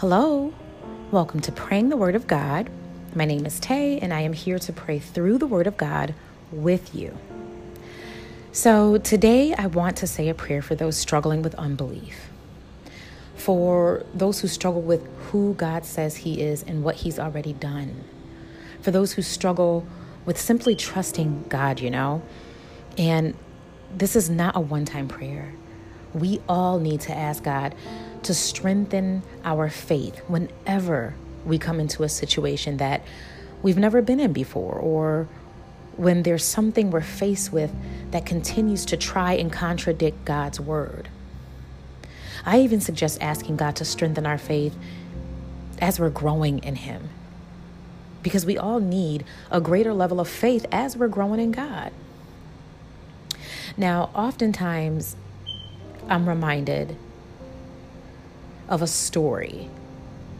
Hello, welcome to Praying the Word of God. My name is Tay, and I am here to pray through the Word of God with you. So, today I want to say a prayer for those struggling with unbelief, for those who struggle with who God says He is and what He's already done, for those who struggle with simply trusting God, you know. And this is not a one time prayer. We all need to ask God to strengthen our faith whenever we come into a situation that we've never been in before or when there's something we're faced with that continues to try and contradict God's word. I even suggest asking God to strengthen our faith as we're growing in Him. Because we all need a greater level of faith as we're growing in God. Now, oftentimes, I'm reminded of a story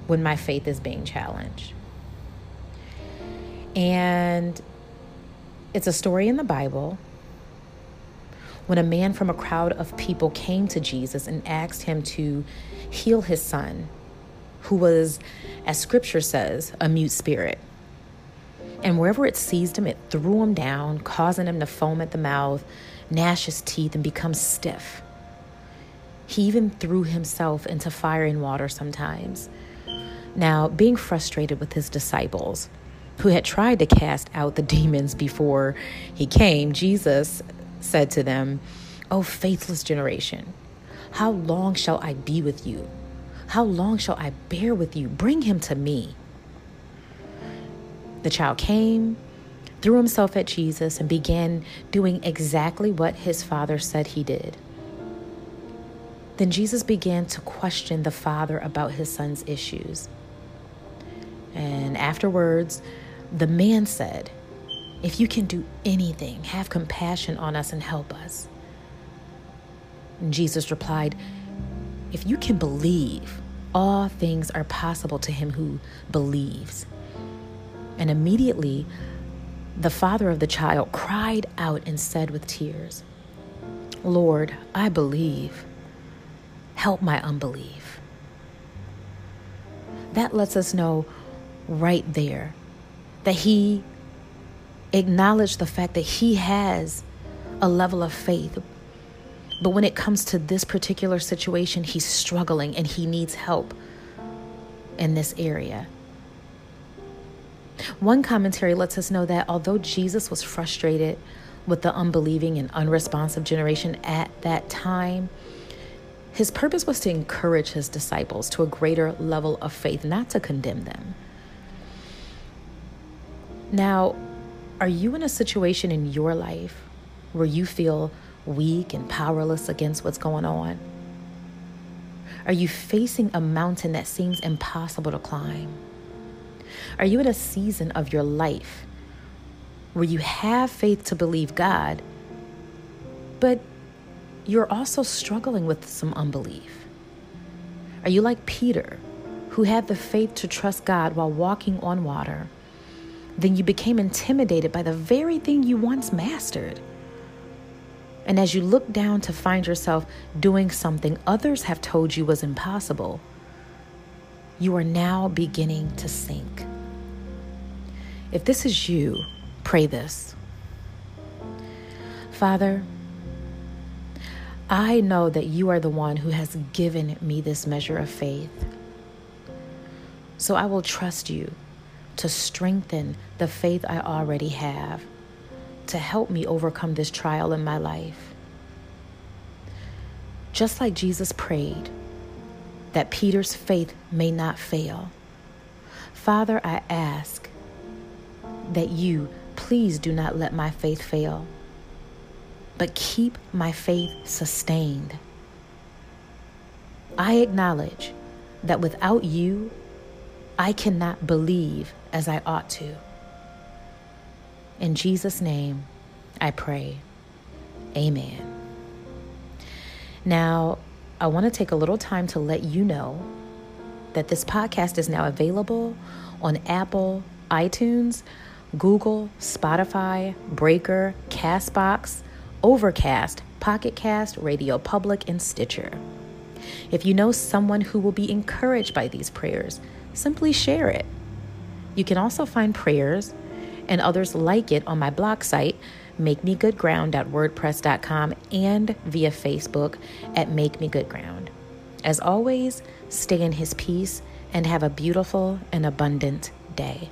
when my faith is being challenged. And it's a story in the Bible when a man from a crowd of people came to Jesus and asked him to heal his son, who was, as scripture says, a mute spirit. And wherever it seized him, it threw him down, causing him to foam at the mouth, gnash his teeth, and become stiff. He even threw himself into fire and water sometimes. Now, being frustrated with his disciples, who had tried to cast out the demons before he came, Jesus said to them, O faithless generation, how long shall I be with you? How long shall I bear with you? Bring him to me. The child came, threw himself at Jesus, and began doing exactly what his father said he did. Then Jesus began to question the father about his son's issues. And afterwards, the man said, If you can do anything, have compassion on us and help us. And Jesus replied, If you can believe, all things are possible to him who believes. And immediately, the father of the child cried out and said with tears, Lord, I believe help my unbelief. That lets us know right there that he acknowledged the fact that he has a level of faith. But when it comes to this particular situation, he's struggling and he needs help in this area. One commentary lets us know that although Jesus was frustrated with the unbelieving and unresponsive generation at that time, his purpose was to encourage his disciples to a greater level of faith, not to condemn them. Now, are you in a situation in your life where you feel weak and powerless against what's going on? Are you facing a mountain that seems impossible to climb? Are you in a season of your life where you have faith to believe God, but you're also struggling with some unbelief? Are you like Peter, who had the faith to trust God while walking on water? Then you became intimidated by the very thing you once mastered. And as you look down to find yourself doing something others have told you was impossible, you are now beginning to sink. If this is you, pray this Father, I know that you are the one who has given me this measure of faith. So I will trust you to strengthen the faith I already have, to help me overcome this trial in my life. Just like Jesus prayed that Peter's faith may not fail, Father, I ask that you please do not let my faith fail but keep my faith sustained. I acknowledge that without you, I cannot believe as I ought to. In Jesus' name, I pray. Amen. Now, I want to take a little time to let you know that this podcast is now available on Apple, iTunes, Google, Spotify, Breaker, Castbox, Overcast, Pocket Cast, Radio Public, and Stitcher. If you know someone who will be encouraged by these prayers, simply share it. You can also find prayers and others like it on my blog site, makemegoodground.wordpress.com, and via Facebook at Make Me Good Ground. As always, stay in His peace and have a beautiful and abundant day.